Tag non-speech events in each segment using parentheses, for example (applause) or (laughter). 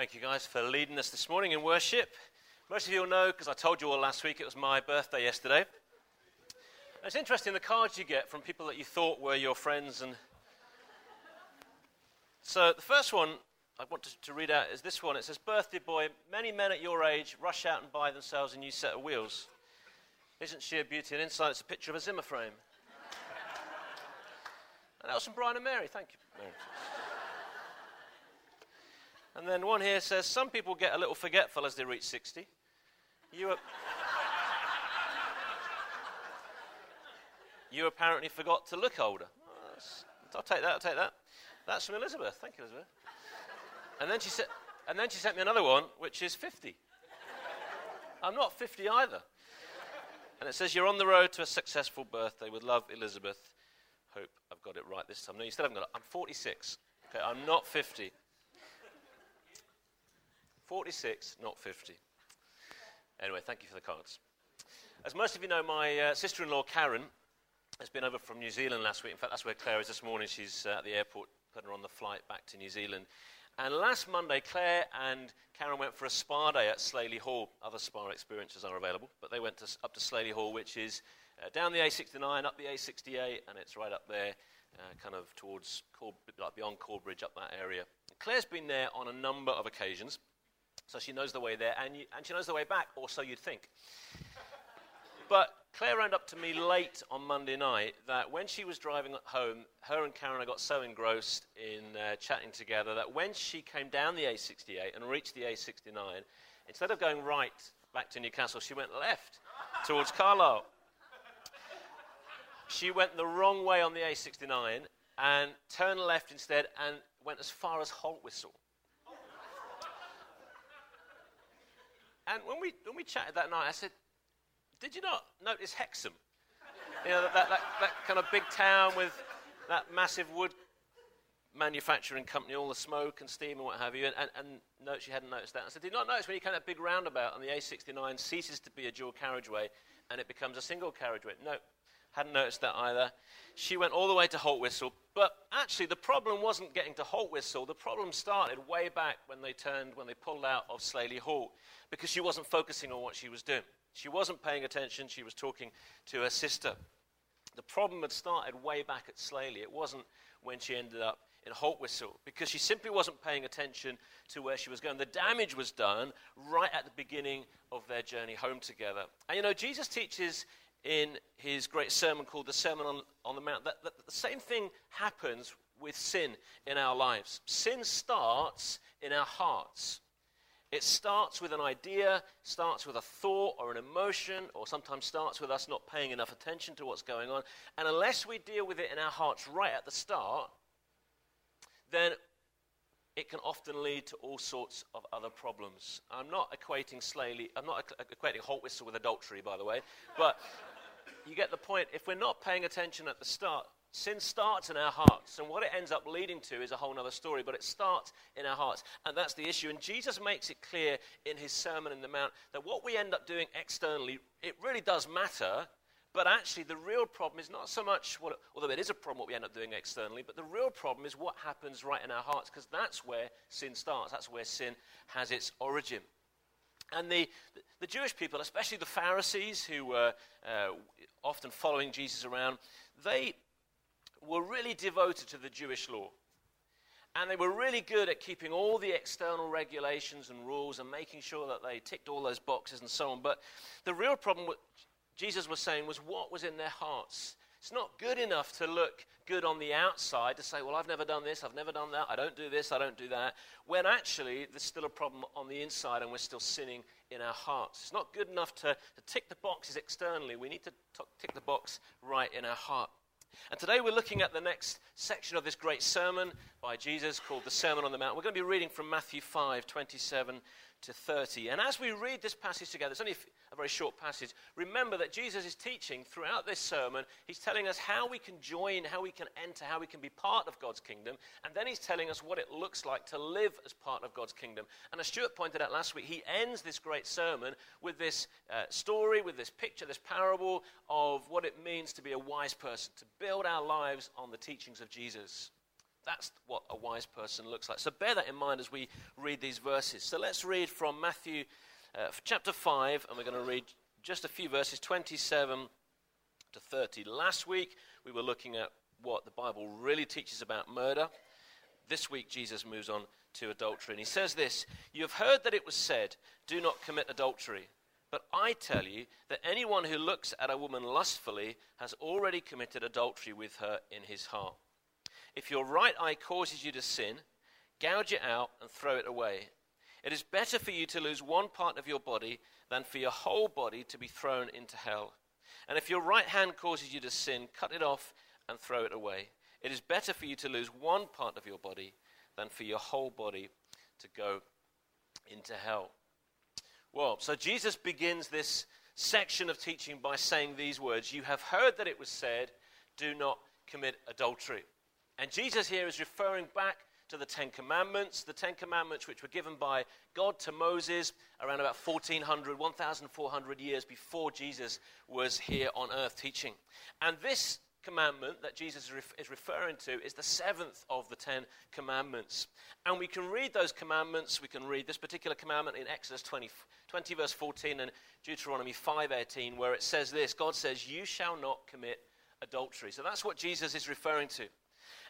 Thank you guys for leading us this morning in worship. Most of you will know, because I told you all last week, it was my birthday yesterday. And it's interesting the cards you get from people that you thought were your friends. And so the first one I want to, to read out is this one. It says, Birthday boy, many men at your age rush out and buy themselves a new set of wheels. Isn't she a beauty and inside It's a picture of a Zimmer frame. (laughs) and that was from Brian and Mary. Thank you, Mary. And then one here says, Some people get a little forgetful as they reach 60. You, you apparently forgot to look older. I'll take that, I'll take that. That's from Elizabeth. Thank you, Elizabeth. And then she said, and then she sent me another one, which is 50. I'm not 50 either. And it says, You're on the road to a successful birthday with love, Elizabeth. Hope I've got it right this time. No, you still haven't got it. I'm 46. Okay, I'm not 50. 46, not 50. Anyway, thank you for the cards. As most of you know, my uh, sister in law, Karen, has been over from New Zealand last week. In fact, that's where Claire is this morning. She's uh, at the airport, putting her on the flight back to New Zealand. And last Monday, Claire and Karen went for a spa day at Slaley Hall. Other spa experiences are available, but they went to, up to Slaley Hall, which is uh, down the A69, up the A68, and it's right up there, uh, kind of towards, like beyond Corbridge, up that area. Claire's been there on a number of occasions. So she knows the way there, and, you, and she knows the way back, or so you'd think. but Claire ran up to me late on Monday night that when she was driving home, her and Karen got so engrossed in uh, chatting together that when she came down the A68 and reached the A69, instead of going right back to Newcastle, she went left towards Carlisle. She went the wrong way on the A69 and turned left instead and went as far as Haltwhistle. And when we, when we chatted that night, I said, Did you not notice Hexham? You know, that, that, that, that kind of big town with that massive wood manufacturing company, all the smoke and steam and what have you, and, and, and no, she hadn't noticed that. I said, Did you not notice when you come that big roundabout and the A69 ceases to be a dual carriageway and it becomes a single carriageway? No, hadn't noticed that either. She went all the way to Haltwhistle, but actually the problem wasn't getting to Haltwhistle. The problem started way back when they turned, when they pulled out of Slaley Hall because she wasn't focusing on what she was doing. She wasn't paying attention, she was talking to her sister. The problem had started way back at Slaley. It wasn't when she ended up in Haltwhistle because she simply wasn't paying attention to where she was going. The damage was done right at the beginning of their journey home together. And you know, Jesus teaches in his great sermon called the Sermon on, on the Mount that, that the same thing happens with sin in our lives. Sin starts in our hearts. It starts with an idea, starts with a thought or an emotion, or sometimes starts with us not paying enough attention to what's going on. And unless we deal with it in our hearts right at the start, then it can often lead to all sorts of other problems. I'm not equating Slaley, I'm not equating Haltwhistle with adultery, by the way, but you get the point. If we're not paying attention at the start, Sin starts in our hearts, and what it ends up leading to is a whole other story, but it starts in our hearts, and that's the issue. And Jesus makes it clear in his Sermon in the Mount that what we end up doing externally, it really does matter, but actually the real problem is not so much what, although it is a problem what we end up doing externally, but the real problem is what happens right in our hearts, because that's where sin starts, that's where sin has its origin. And the, the Jewish people, especially the Pharisees who were uh, often following Jesus around, they were really devoted to the Jewish law. And they were really good at keeping all the external regulations and rules and making sure that they ticked all those boxes and so on. But the real problem, what Jesus was saying, was what was in their hearts. It's not good enough to look good on the outside to say, well, I've never done this, I've never done that, I don't do this, I don't do that, when actually there's still a problem on the inside and we're still sinning in our hearts. It's not good enough to, to tick the boxes externally. We need to t- tick the box right in our heart. And today we're looking at the next section of this great sermon by Jesus called the Sermon on the Mount. We're going to be reading from Matthew 5 27 to 30. And as we read this passage together, it's only a very short passage, remember that Jesus is teaching throughout this sermon. He's telling us how we can join, how we can enter, how we can be part of God's kingdom. And then he's telling us what it looks like to live as part of God's kingdom. And as Stuart pointed out last week, he ends this great sermon with this uh, story, with this picture, this parable of what it means to be a wise person, to build our lives on the teachings of Jesus. That's what a wise person looks like. So bear that in mind as we read these verses. So let's read from Matthew uh, chapter 5, and we're going to read just a few verses 27 to 30. Last week, we were looking at what the Bible really teaches about murder. This week, Jesus moves on to adultery. And he says this You have heard that it was said, Do not commit adultery. But I tell you that anyone who looks at a woman lustfully has already committed adultery with her in his heart. If your right eye causes you to sin, gouge it out and throw it away. It is better for you to lose one part of your body than for your whole body to be thrown into hell. And if your right hand causes you to sin, cut it off and throw it away. It is better for you to lose one part of your body than for your whole body to go into hell. Well, so Jesus begins this section of teaching by saying these words You have heard that it was said, do not commit adultery. And Jesus here is referring back to the Ten Commandments, the Ten Commandments which were given by God to Moses around about 1400, 1400 years before Jesus was here on earth teaching. And this commandment that Jesus is referring to is the seventh of the Ten Commandments. And we can read those commandments. We can read this particular commandment in Exodus 20, 20 verse 14 and Deuteronomy 5:18 where it says this, God says, "You shall not commit adultery." So that's what Jesus is referring to.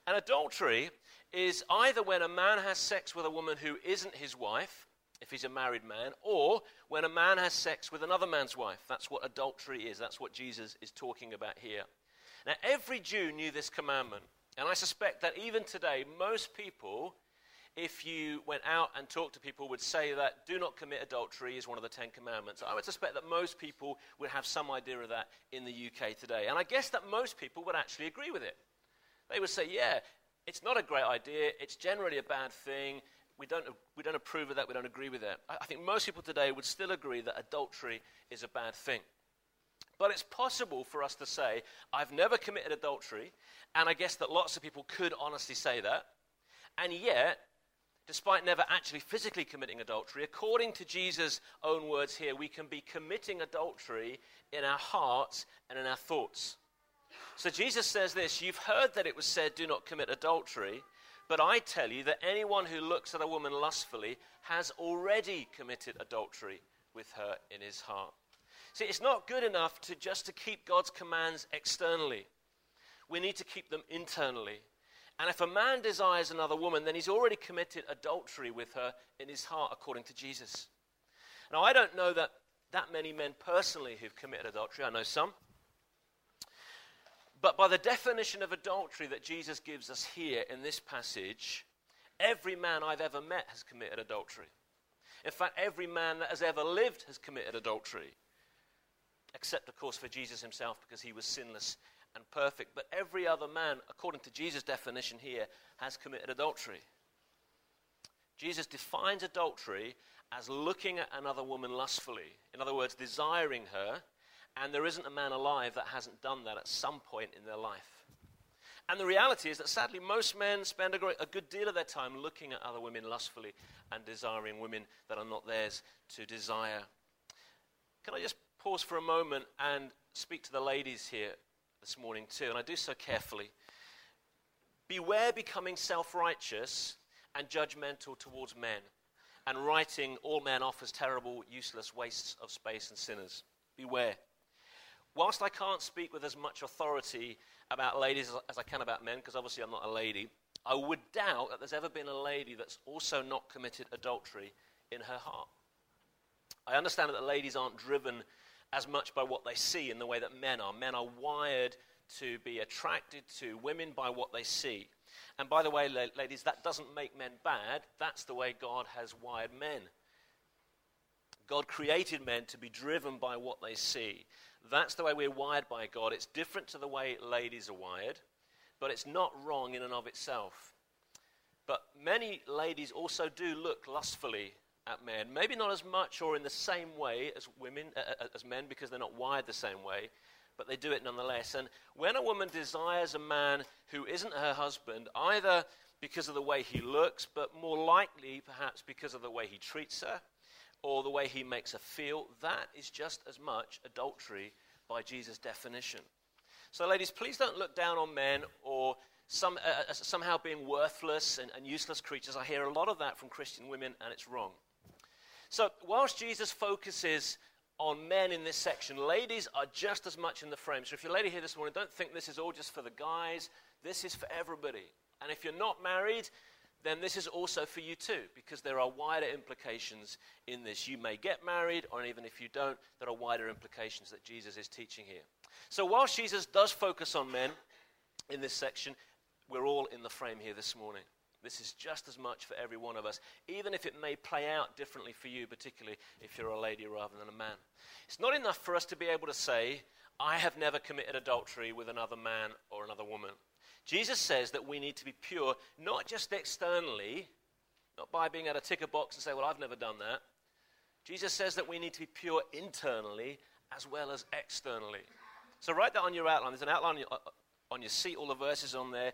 And adultery is either when a man has sex with a woman who isn't his wife, if he's a married man, or when a man has sex with another man's wife. That's what adultery is. That's what Jesus is talking about here. Now, every Jew knew this commandment. And I suspect that even today, most people, if you went out and talked to people, would say that do not commit adultery is one of the Ten Commandments. I would suspect that most people would have some idea of that in the UK today. And I guess that most people would actually agree with it. They would say, yeah, it's not a great idea, it's generally a bad thing. We don't, we don't approve of that, we don't agree with that. I think most people today would still agree that adultery is a bad thing. But it's possible for us to say, I've never committed adultery, and I guess that lots of people could honestly say that. And yet, despite never actually physically committing adultery, according to Jesus' own words here, we can be committing adultery in our hearts and in our thoughts. So Jesus says this You've heard that it was said, Do not commit adultery. But I tell you that anyone who looks at a woman lustfully has already committed adultery with her in his heart. See, it's not good enough to just to keep God's commands externally. We need to keep them internally. And if a man desires another woman, then he's already committed adultery with her in his heart, according to Jesus. Now, I don't know that that many men personally who've committed adultery. I know some. But by the definition of adultery that Jesus gives us here in this passage, every man I've ever met has committed adultery. In fact, every man that has ever lived has committed adultery except, of course, for Jesus himself because he was sinless and perfect. But every other man, according to Jesus' definition here, has committed adultery. Jesus defines adultery as looking at another woman lustfully. In other words, desiring her, and there isn't a man alive that hasn't done that at some point in their life. And the reality is that sadly, most men spend a, great, a good deal of their time looking at other women lustfully and desiring women that are not theirs to desire. Can I just pause for a moment and speak to the ladies here this morning, too, and I do so carefully. Beware becoming self righteous and judgmental towards men, and writing all men off as terrible, useless wastes of space and sinners. Beware. Whilst I can't speak with as much authority about ladies as I can about men, because obviously I'm not a lady, I would doubt that there's ever been a lady that's also not committed adultery in her heart. I understand that ladies aren't driven as much by what they see in the way that men are. Men are wired to be attracted to women by what they see. And by the way, ladies, that doesn't make men bad. That's the way God has wired men. God created men to be driven by what they see. That's the way we're wired by God. It's different to the way ladies are wired, but it's not wrong in and of itself. But many ladies also do look lustfully at men. Maybe not as much or in the same way as women, uh, uh, as men, because they're not wired the same way, but they do it nonetheless. And when a woman desires a man who isn't her husband, either because of the way he looks, but more likely perhaps because of the way he treats her or the way he makes her feel, that is just as much adultery by Jesus' definition. So, ladies, please don't look down on men or some, uh, uh, somehow being worthless and, and useless creatures. I hear a lot of that from Christian women, and it's wrong. So, whilst Jesus focuses on men in this section, ladies are just as much in the frame. So, if you're a lady here this morning, don't think this is all just for the guys, this is for everybody. And if you're not married, then this is also for you too, because there are wider implications in this. You may get married, or even if you don't, there are wider implications that Jesus is teaching here. So, whilst Jesus does focus on men in this section, we're all in the frame here this morning. This is just as much for every one of us, even if it may play out differently for you, particularly if you're a lady rather than a man. It's not enough for us to be able to say, I have never committed adultery with another man or another woman. Jesus says that we need to be pure, not just externally, not by being able to tick a box and say, Well, I've never done that. Jesus says that we need to be pure internally as well as externally. So write that on your outline. There's an outline on your uh, seat, all the verses on there.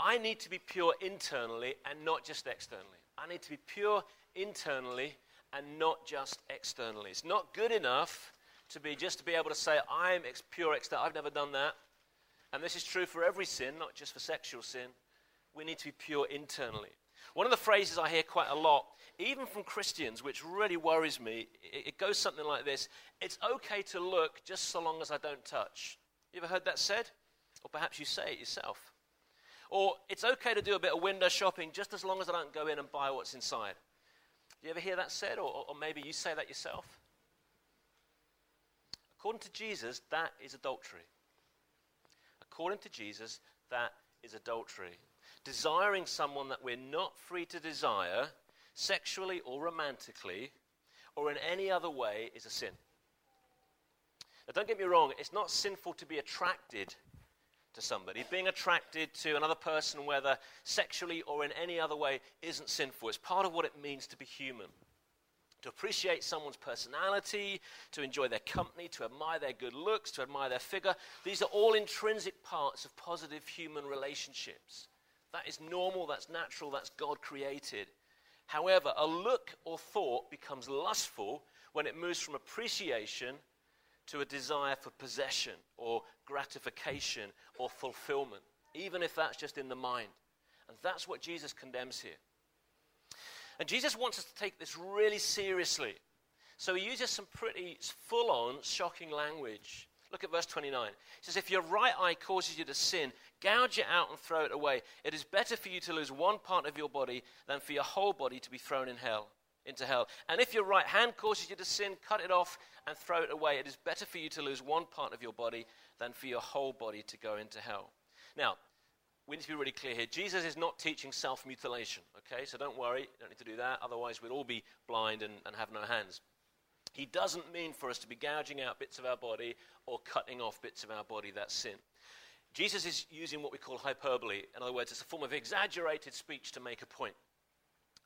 I need to be pure internally and not just externally. I need to be pure internally and not just externally. It's not good enough to be just to be able to say I'm ex- pure external. I've never done that. And this is true for every sin, not just for sexual sin. We need to be pure internally. One of the phrases I hear quite a lot, even from Christians, which really worries me, it, goes something like this It's okay to look just so long as I don't touch. You ever heard that said? Or perhaps you say it yourself. Or it's okay to do a bit of window shopping just as long as I don't go in and buy what's inside. Do you ever hear that said? Or, or maybe you say that yourself? According to Jesus, that is adultery. According to Jesus, that is adultery. Desiring someone that we're not free to desire, sexually or romantically, or in any other way, is a sin. Now, don't get me wrong, it's not sinful to be attracted to somebody. Being attracted to another person, whether sexually or in any other way, isn't sinful. It's part of what it means to be human. To appreciate someone's personality, to enjoy their company, to admire their good looks, to admire their figure. These are all intrinsic parts of positive human relationships. That is normal, that's natural, that's God created. However, a look or thought becomes lustful when it moves from appreciation to a desire for possession or gratification or fulfillment, even if that's just in the mind. And that's what Jesus condemns here. And Jesus wants us to take this really seriously. So he uses some pretty full on, shocking language. Look at verse 29. He says, If your right eye causes you to sin, gouge it out and throw it away. It is better for you to lose one part of your body than for your whole body to be thrown in hell, into hell. And if your right hand causes you to sin, cut it off and throw it away. It is better for you to lose one part of your body than for your whole body to go into hell. Now, we need to be really clear here. Jesus is not teaching self mutilation, okay? So don't worry, you don't need to do that. Otherwise, we'd all be blind and, and have no hands. He doesn't mean for us to be gouging out bits of our body or cutting off bits of our body. That's sin. Jesus is using what we call hyperbole. In other words, it's a form of exaggerated speech to make a point.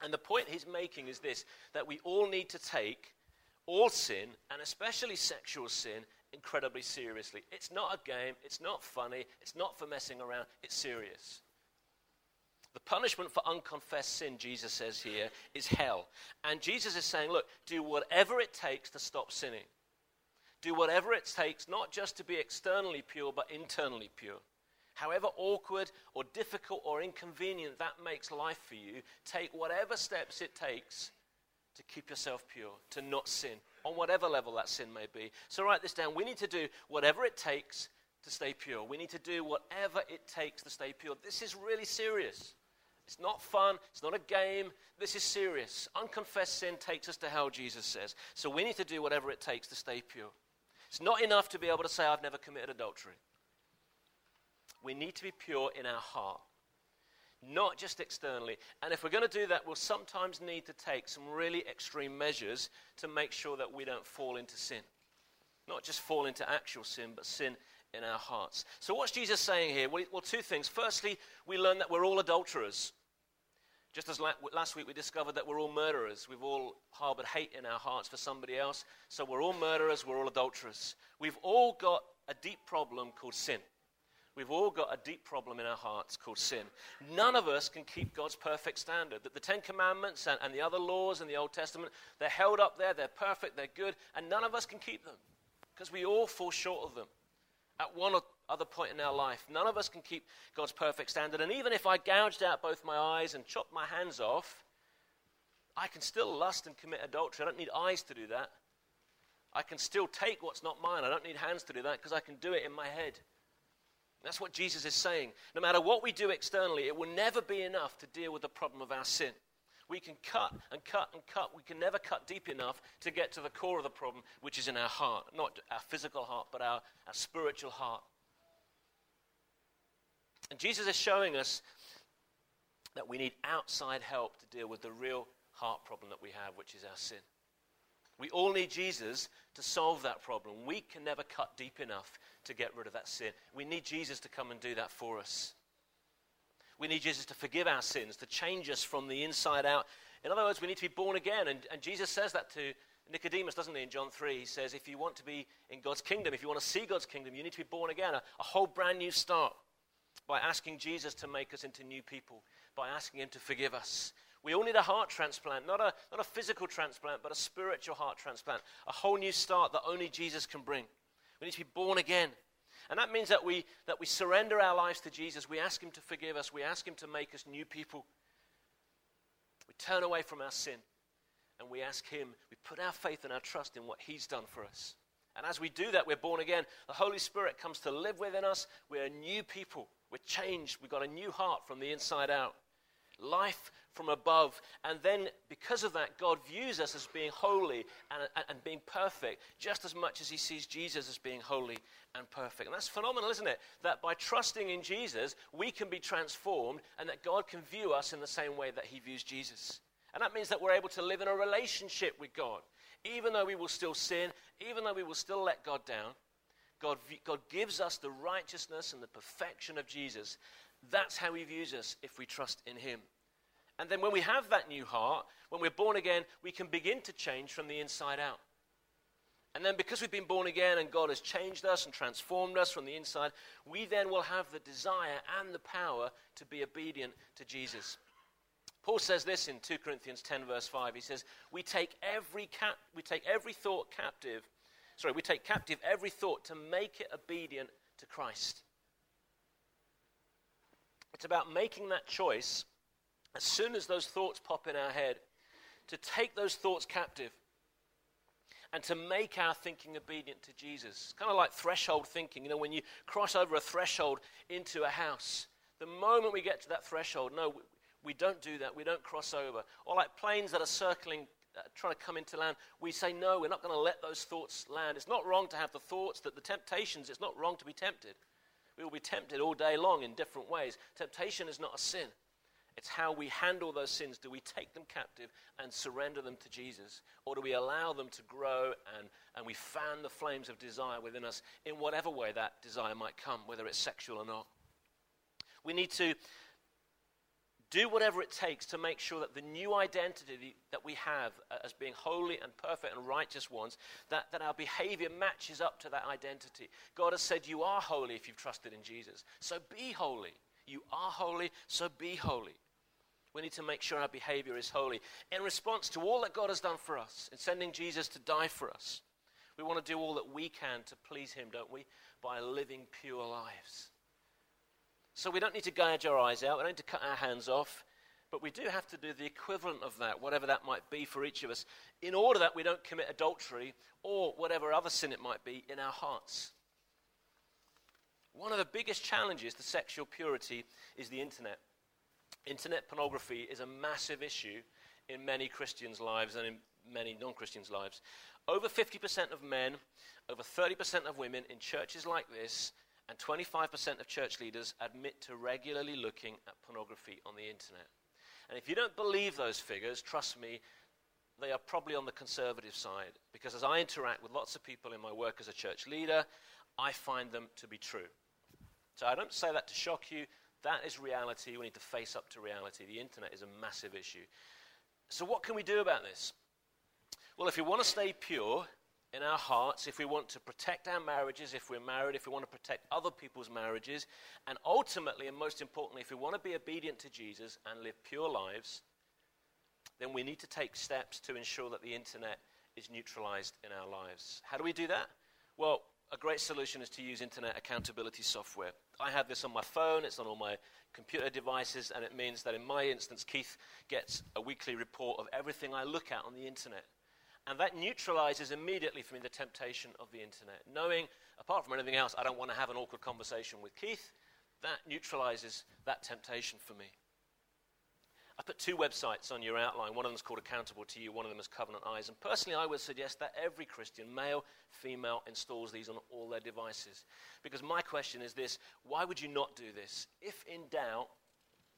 And the point he's making is this that we all need to take all sin, and especially sexual sin, incredibly seriously. It's not a game, it's not funny, it's not for messing around, it's serious. The punishment for unconfessed sin, Jesus says here, is hell. And Jesus is saying, look, do whatever it takes to stop sinning. Do whatever it takes, not just to be externally pure, but internally pure. However awkward or difficult or inconvenient that makes life for you, take whatever steps it takes to keep yourself pure, to not sin, on whatever level that sin may be. So write this down. We need to do whatever it takes to stay pure. We need to do whatever it takes to stay pure. This is really serious. It's not fun. It's not a game. This is serious. Unconfessed sin takes us to hell, Jesus says. So we need to do whatever it takes to stay pure. It's not enough to be able to say, I've never committed adultery. We need to be pure in our heart not just externally. And if we're going to do that, we'll sometimes need to take some really extreme measures to make sure that we don't fall into sin. Not just fall into actual sin, but sin in our hearts. So, what's Jesus saying here? Well, two things. Firstly, we learn that we're all adulterers. Just as last week we discovered that we're all murderers. We've all harbored hate in our hearts for somebody else. So we're all murderers, we're all adulterers. We've all got a deep problem called sin. We've all got a deep problem in our hearts called sin. None of us can keep God's perfect standard. That the Ten Commandments and, and the other laws in the Old Testament, they're held up there, they're perfect, they're good, and none of us can keep them because we all fall short of them at one or other point in our life. None of us can keep God's perfect standard. And even if I gouged out both my eyes and chopped my hands off, I can still lust and commit adultery. I don't need eyes to do that. I can still take what's not mine. I don't need hands to do that because I can do it in my head. That's what Jesus is saying. No matter what we do externally, it will never be enough to deal with the problem of our sin. We can cut and cut and cut. We can never cut deep enough to get to the core of the problem, which is in our heart. Not our physical heart, but our, our spiritual heart. And Jesus is showing us that we need outside help to deal with the real heart problem that we have, which is our sin. We all need Jesus to solve that problem. We can never cut deep enough to get rid of that sin. We need Jesus to come and do that for us. We need Jesus to forgive our sins, to change us from the inside out. In other words, we need to be born again. And, and Jesus says that to Nicodemus, doesn't he, in John 3? He says, if you want to be in God's kingdom, if you want to see God's kingdom, you need to be born again. A, a whole brand new start by asking Jesus to make us into new people, by asking Him to forgive us. We all need a heart transplant, not a, not a physical transplant, but a spiritual heart transplant. A whole new start that only Jesus can bring. We need to be born again. And that means that we, that we surrender our lives to Jesus. We ask Him to forgive us. We ask Him to make us new people. We turn away from our sin and we ask Him, we put our faith and our trust in what He's done for us. And as we do that, we're born again. The Holy Spirit comes to live within us. We're new people. We're changed. We've got a new heart from the inside out. Life from above. And then, because of that, God views us as being holy and, and, being perfect just as much as He sees Jesus as being holy and perfect. And that's phenomenal, isn't it? That by trusting in Jesus, we can be transformed and that God can view us in the same way that He views Jesus. And that means that we're able to live in a relationship with God. Even though we will still sin, even though we will still let God down, God, God gives us the righteousness and the perfection of Jesus. That's how He views us if we trust in Him. And then when we have that new heart, when we're born again, we can begin to change from the inside out. And then because we've been born again and God has changed us and transformed us from the inside, we then will have the desire and the power to be obedient to Jesus. Paul says this in 2 Corinthians 10 verse 5. He says, "We take every cap- we take every thought captive. Sorry, we take captive every thought to make it obedient to Christ." It's about making that choice as soon as those thoughts pop in our head, to take those thoughts captive and to make our thinking obedient to Jesus. It's kind of like threshold thinking. You know, when you cross over a threshold into a house, the moment we get to that threshold, no, we don't do that. We don't cross over. Or like planes that are circling, uh, trying to come into land, we say, no, we're not going to let those thoughts land. It's not wrong to have the thoughts, that the temptations, it's not wrong to be tempted. We will be tempted all day long in different ways. Temptation is not a sin. It's how we handle those sins. Do we take them captive and surrender them to Jesus? Or do we allow them to grow and, and we fan the flames of desire within us in whatever way that desire might come, whether it's sexual or not? We need to do whatever it takes to make sure that the new identity that we have uh, as being holy and perfect and righteous ones, that, that our behavior matches up to that identity. God has said, You are holy if you've trusted in Jesus. So be holy. You are holy, so be holy. We need to make sure our behavior is holy. In response to all that God has done for us, in sending Jesus to die for us, we want to do all that we can to please Him, don't we? By living pure lives. So we don't need to gouge our eyes out, we don't need to cut our hands off, but we do have to do the equivalent of that, whatever that might be for each of us, in order that we don't commit adultery or whatever other sin it might be in our hearts. One of the biggest challenges to sexual purity is the internet. Internet pornography is a massive issue in many Christians' lives and in many non Christians' lives. Over 50% of men, over 30% of women in churches like this, and 25% of church leaders admit to regularly looking at pornography on the internet. And if you don't believe those figures, trust me, they are probably on the conservative side. Because as I interact with lots of people in my work as a church leader, I find them to be true. So I don't say that to shock you. That is reality. We need to face up to reality. The internet is a massive issue. So, what can we do about this? Well, if you want to stay pure in our hearts, if we want to protect our marriages, if we're married, if we want to protect other people's marriages, and ultimately, and most importantly, if we want to be obedient to Jesus and live pure lives, then we need to take steps to ensure that the internet is neutralized in our lives. How do we do that? Well, a great solution is to use internet accountability software. I have this on my phone, it's on all my computer devices, and it means that in my instance, Keith gets a weekly report of everything I look at on the internet. And that neutralizes immediately for me the temptation of the internet. Knowing, apart from anything else, I don't want to have an awkward conversation with Keith, that neutralizes that temptation for me. I put two websites on your outline. One of them is called Accountable to You, one of them is Covenant Eyes. And personally, I would suggest that every Christian, male, female, installs these on all their devices. Because my question is this why would you not do this? If in doubt,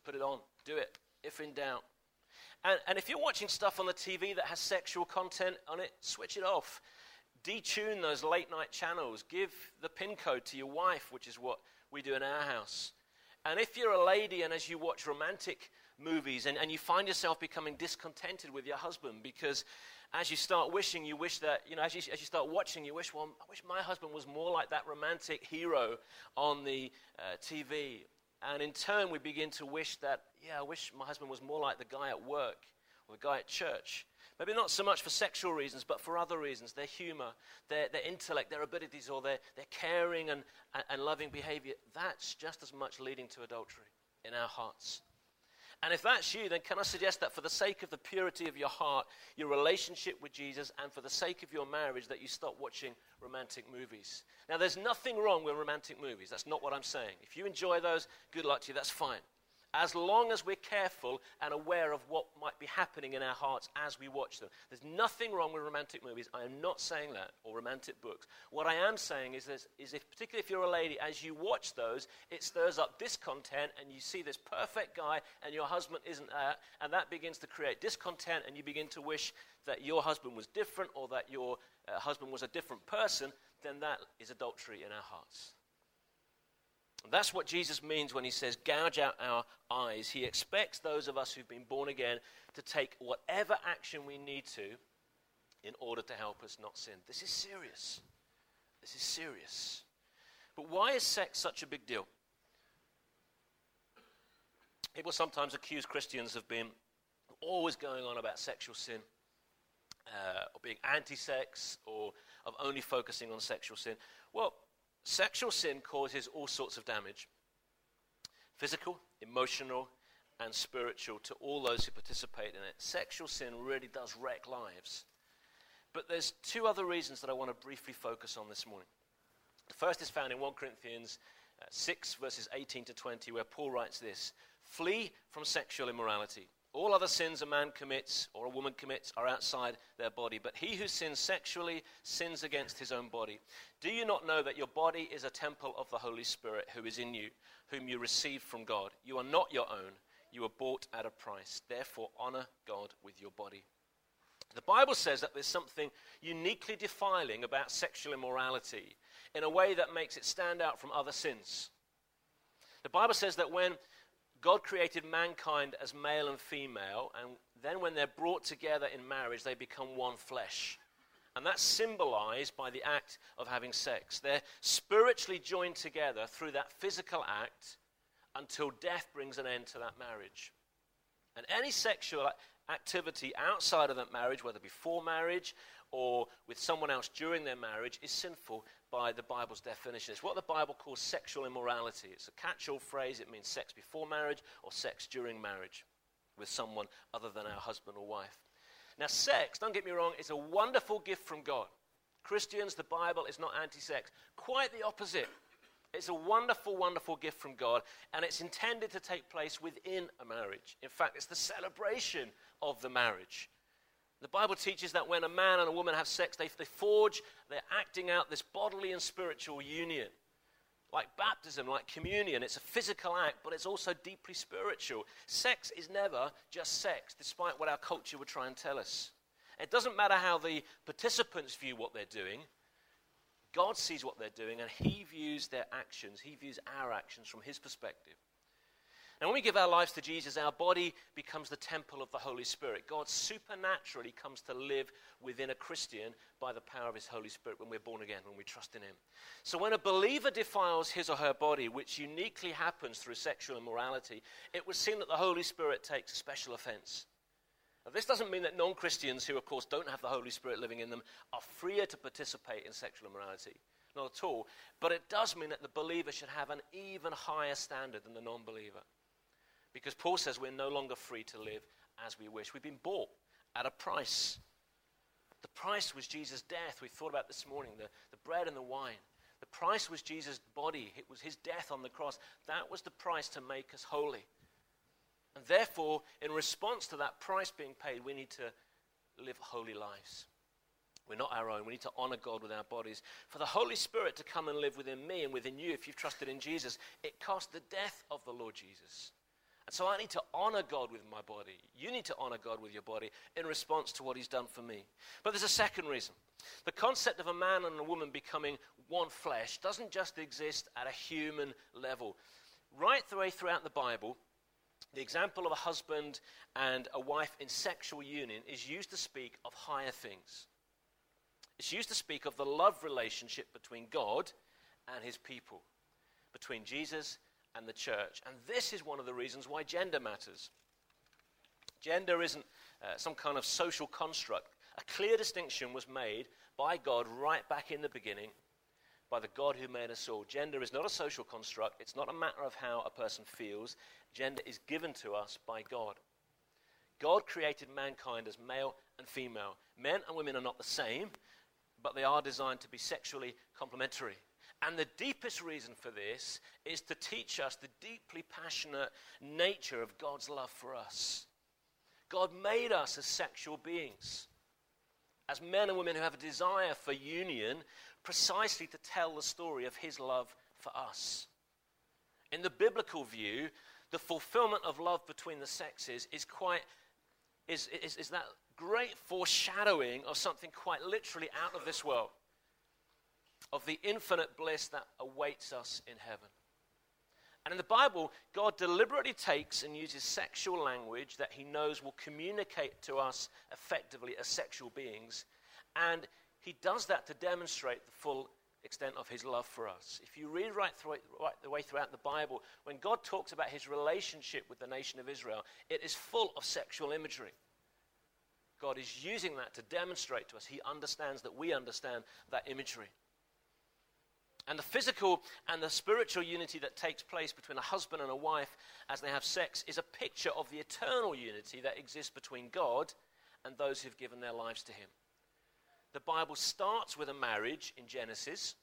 put it on, do it. If in doubt. And, and if you're watching stuff on the TV that has sexual content on it, switch it off. Detune those late night channels. Give the PIN code to your wife, which is what we do in our house. And if you're a lady and as you watch romantic movies and, and you find yourself becoming discontented with your husband because as you start wishing, you wish that, you know, as you, as you start watching, you wish, well, I wish my husband was more like that romantic hero on the uh, TV. And in turn, we begin to wish that, yeah, I wish my husband was more like the guy at work or the guy at church. Maybe not so much for sexual reasons, but for other reasons their humor, their, their intellect, their abilities, or their, their caring and, and, and loving behavior. That's just as much leading to adultery in our hearts. And if that's you, then can I suggest that for the sake of the purity of your heart, your relationship with Jesus, and for the sake of your marriage, that you stop watching romantic movies? Now, there's nothing wrong with romantic movies. That's not what I'm saying. If you enjoy those, good luck to you. That's fine as long as we're careful and aware of what might be happening in our hearts as we watch them. There's nothing wrong with romantic movies. I am not saying that, or romantic books. What I am saying is, this, is if, particularly if you're a lady, as you watch those, it stirs up discontent, and you see this perfect guy, and your husband isn't that, and that begins to create discontent, and you begin to wish that your husband was different, or that your uh, husband was a different person, then that is adultery in our hearts. That's what Jesus means when he says, gouge out our eyes. He expects those of us who've been born again to take whatever action we need to in order to help us not sin. This is serious. This is serious. But why is sex such a big deal? People sometimes accuse Christians of being always going on about sexual sin, uh, or being anti sex, or of only focusing on sexual sin. Well, Sexual sin causes all sorts of damage physical, emotional, and spiritual to all those who participate in it. Sexual sin really does wreck lives. But there's two other reasons that I want to briefly focus on this morning. The first is found in 1 Corinthians uh, 6, verses 18 to 20, where Paul writes this Flee from sexual immorality. All other sins a man commits or a woman commits are outside their body, but he who sins sexually sins against his own body. Do you not know that your body is a temple of the Holy Spirit who is in you, whom you received from God? You are not your own, you were bought at a price. Therefore, honor God with your body. The Bible says that there's something uniquely defiling about sexual immorality in a way that makes it stand out from other sins. The Bible says that when God created mankind as male and female, and then when they're brought together in marriage, they become one flesh. And that's symbolized by the act of having sex. They're spiritually joined together through that physical act until death brings an end to that marriage. And any sexual activity outside of that marriage, whether before marriage or with someone else during their marriage, is sinful by the Bible's definition. It's what the Bible calls sexual immorality. It's a catch all phrase. It means sex before marriage or sex during marriage with someone other than our husband or wife. Now, sex, don't get me wrong, is a wonderful gift from God. Christians, the Bible is not anti sex. Quite the opposite. It's a wonderful, wonderful gift from God, and it's intended to take place within a marriage. In fact, it's the celebration of the marriage. The Bible teaches that when a man and a woman have sex, they, they forge, they're acting out this bodily and spiritual union. Like baptism, like communion, it's a physical act, but it's also deeply spiritual. Sex is never just sex, despite what our culture would try and tell us. It doesn't matter how the participants view what they're doing, God sees what they're doing, and He views their actions, He views our actions from His perspective. And when we give our lives to Jesus, our body becomes the temple of the Holy Spirit. God supernaturally comes to live within a Christian by the power of his Holy Spirit when we're born again, when we trust in him. So when a believer defiles his or her body, which uniquely happens through sexual immorality, it would seem that the Holy Spirit takes special offense. Now, this doesn't mean that non Christians, who of course don't have the Holy Spirit living in them, are freer to participate in sexual immorality. not at all. But it does mean that the believer should have an even higher standard than the non believer. Because Paul says we're no longer free to live as we wish. We've been bought at a price. The price was Jesus' death. We thought about this morning the, the bread and the wine. The price was Jesus' body, it was his death on the cross. That was the price to make us holy. And therefore, in response to that price being paid, we need to live holy lives. We're not our own. We need to honor God with our bodies. For the Holy Spirit to come and live within me and within you, if you've trusted in Jesus, it cost the death of the Lord Jesus. And so I need to honor God with my body. You need to honor God with your body in response to what He's done for me. But there's a second reason. The concept of a man and a woman becoming one flesh doesn't just exist at a human level. Right the way throughout the Bible, the example of a husband and a wife in sexual union is used to speak of higher things. It's used to speak of the love relationship between God and his people, between Jesus and the church. And this is one of the reasons why gender matters. Gender isn't uh, some kind of social construct. A clear distinction was made by God right back in the beginning by the God who made us all. Gender is not a social construct, it's not a matter of how a person feels. Gender is given to us by God. God created mankind as male and female. Men and women are not the same, but they are designed to be sexually complementary. And the deepest reason for this is to teach us the deeply passionate nature of God's love for us. God made us as sexual beings, as men and women who have a desire for union, precisely to tell the story of His love for us. In the biblical view, the fulfillment of love between the sexes is quite is, is, is that great foreshadowing of something quite literally out of this world, of the infinite bliss that awaits us in heaven. And in the Bible, God deliberately takes and uses sexual language that he knows will communicate to us effectively as sexual beings. And he does that to demonstrate the full extent of his love for us. If you read right, through, right the way throughout the Bible, when God talks about his relationship with the nation of Israel, it is full of sexual imagery. God is using that to demonstrate to us he understands that we understand that imagery. And the physical and the spiritual unity that takes place between a husband and a wife as they have sex is a picture of the eternal unity that exists between God and those who've given their lives to him. The Bible starts with a marriage in Genesis,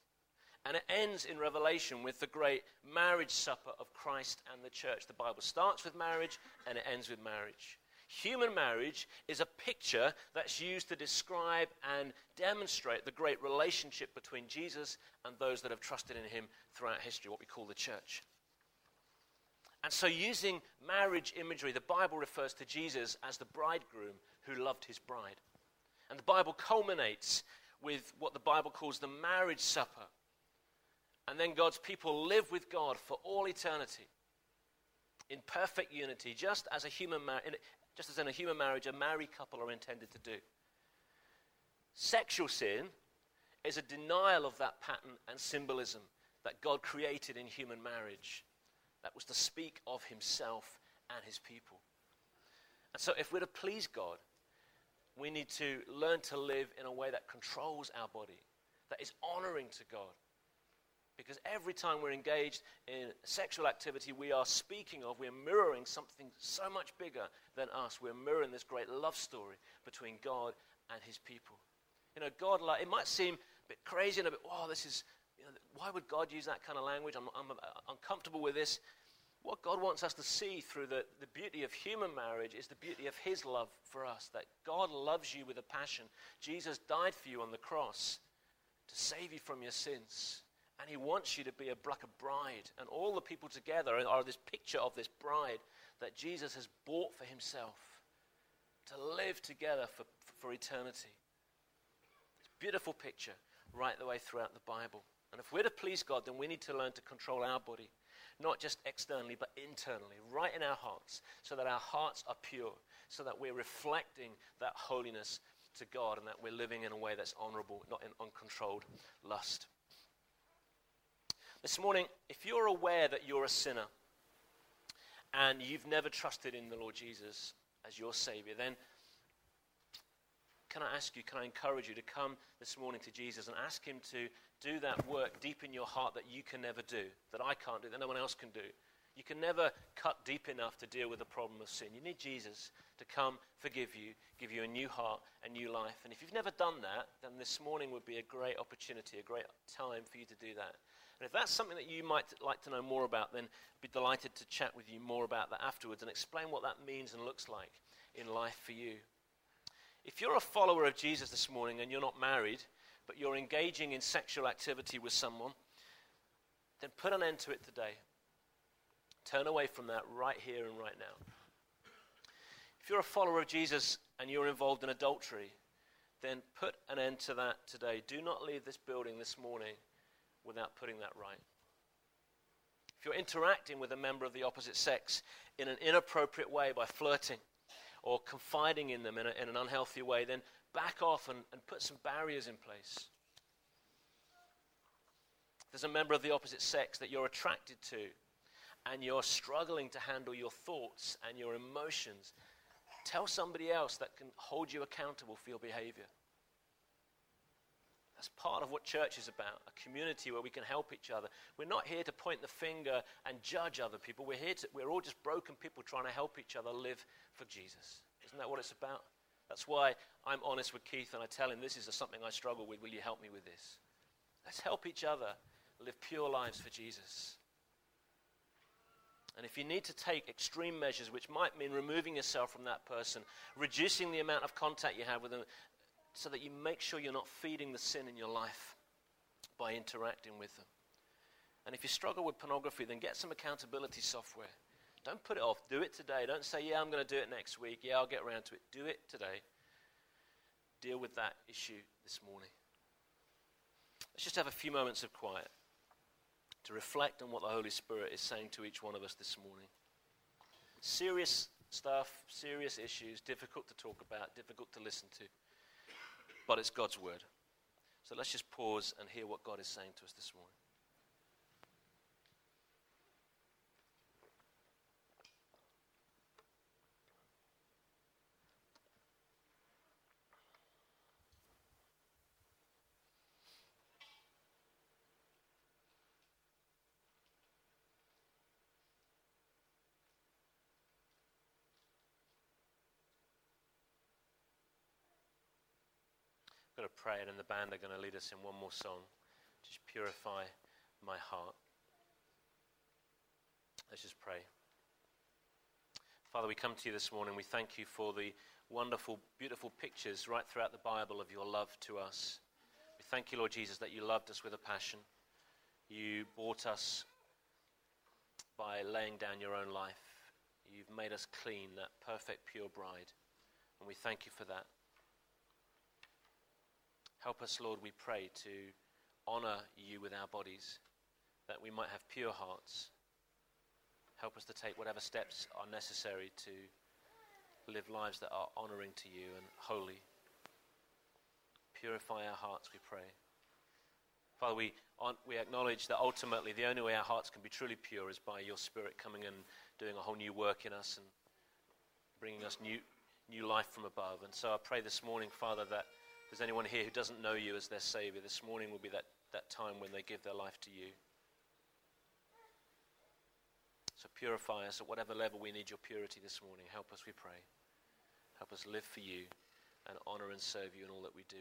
and it ends in Revelation with the great marriage supper of Christ and the church. The Bible starts with marriage, and it ends with marriage. Human marriage is a picture that's used to describe and demonstrate the great relationship between Jesus and those that have trusted in him throughout history, what we call the church. And so, using marriage imagery, the Bible refers to Jesus as the bridegroom who loved his bride. And the Bible culminates with what the Bible calls the marriage supper. And then God's people live with God for all eternity in perfect unity, just as a human mar- just as in a human marriage, a married couple are intended to do. Sexual sin is a denial of that pattern and symbolism that God created in human marriage. That was to speak of himself and his people. And so, if we're to please God, we need to learn to live in a way that controls our body, that is honoring to God. Because every time we're engaged in sexual activity, we are speaking of, we're mirroring something so much bigger than us. We're mirroring this great love story between God and his people. You know, God, like, it might seem a bit crazy and a bit, wow, this is, you know, why would God use that kind of language? I'm, I'm uncomfortable with this. What God wants us to see through the, the beauty of human marriage is the beauty of His love for us. That God loves you with a passion. Jesus died for you on the cross to save you from your sins. And He wants you to be a, like a bride. And all the people together are this picture of this bride that Jesus has bought for Himself to live together for, for eternity. It's a beautiful picture right the way throughout the Bible. And if we're to please God, then we need to learn to control our body not just externally, but internally, right in our hearts, so that our hearts are pure, so that we're reflecting that holiness to God and that we're living in a way that's honorable, not in uncontrolled lust. This morning, if you're aware that you're a sinner and you've never trusted in the Lord Jesus as your Savior, then can I ask you, can I encourage you to come this morning to Jesus and ask Him to do that work deep in your heart that you can never do, that I can't do, that no one else can do. You can never cut deep enough to deal with the problem of sin. You need Jesus to come, forgive you, give you a new heart, a new life. And if you've never done that, then this morning would be a great opportunity, a great time for you to do that. And if that's something that you might like to know more about, then I'd be delighted to chat with you more about that afterwards and explain what that means and looks like in life for you. If you're a follower of Jesus this morning and you're not married, but you're engaging in sexual activity with someone, then put an end to it today. Turn away from that right here and right now. If you're a follower of Jesus and you're involved in adultery, then put an end to that today. Do not leave this building this morning without putting that right. If you're interacting with a member of the opposite sex in an inappropriate way by flirting or confiding in them in, a, in an unhealthy way, then back off and, and put some barriers in place. If there's a member of the opposite sex that you're attracted to and you're struggling to handle your thoughts and your emotions, tell somebody else that can hold you accountable for your behavior. That's part of what church is about a community where we can help each other. We're not here to point the finger and judge other people. We're, here to, we're all just broken people trying to help each other live for Jesus. Isn't that what it's about? That's why I'm honest with Keith and I tell him this is something I struggle with. Will you help me with this? Let's help each other live pure lives for Jesus. And if you need to take extreme measures, which might mean removing yourself from that person, reducing the amount of contact you have with them, so that you make sure you're not feeding the sin in your life by interacting with them. And if you struggle with pornography, then get some accountability software. Don't put it off. Do it today. Don't say, yeah, I'm going to do it next week. Yeah, I'll get around to it. Do it today. Deal with that issue this morning. Let's just have a few moments of quiet to reflect on what the Holy Spirit is saying to each one of us this morning. Serious stuff, serious issues, difficult to talk about, difficult to listen to but it's God's word. So let's just pause and hear what God is saying to us this morning. Going to pray, and then the band are going to lead us in one more song. Just purify my heart. Let's just pray. Father, we come to you this morning. We thank you for the wonderful, beautiful pictures right throughout the Bible of your love to us. We thank you, Lord Jesus, that you loved us with a passion. You bought us by laying down your own life. You've made us clean, that perfect, pure bride. And we thank you for that. Help us, Lord, we pray, to honor you with our bodies, that we might have pure hearts. Help us to take whatever steps are necessary to live lives that are honoring to you and holy. Purify our hearts, we pray. Father, we, we acknowledge that ultimately the only way our hearts can be truly pure is by your Spirit coming and doing a whole new work in us and bringing us new, new life from above. And so I pray this morning, Father, that there's anyone here who doesn't know you as their Savior, this morning will be that, that time when they give their life to you. So purify us at whatever level we need your purity this morning. Help us, we pray. Help us live for you and honor and serve you in all that we do.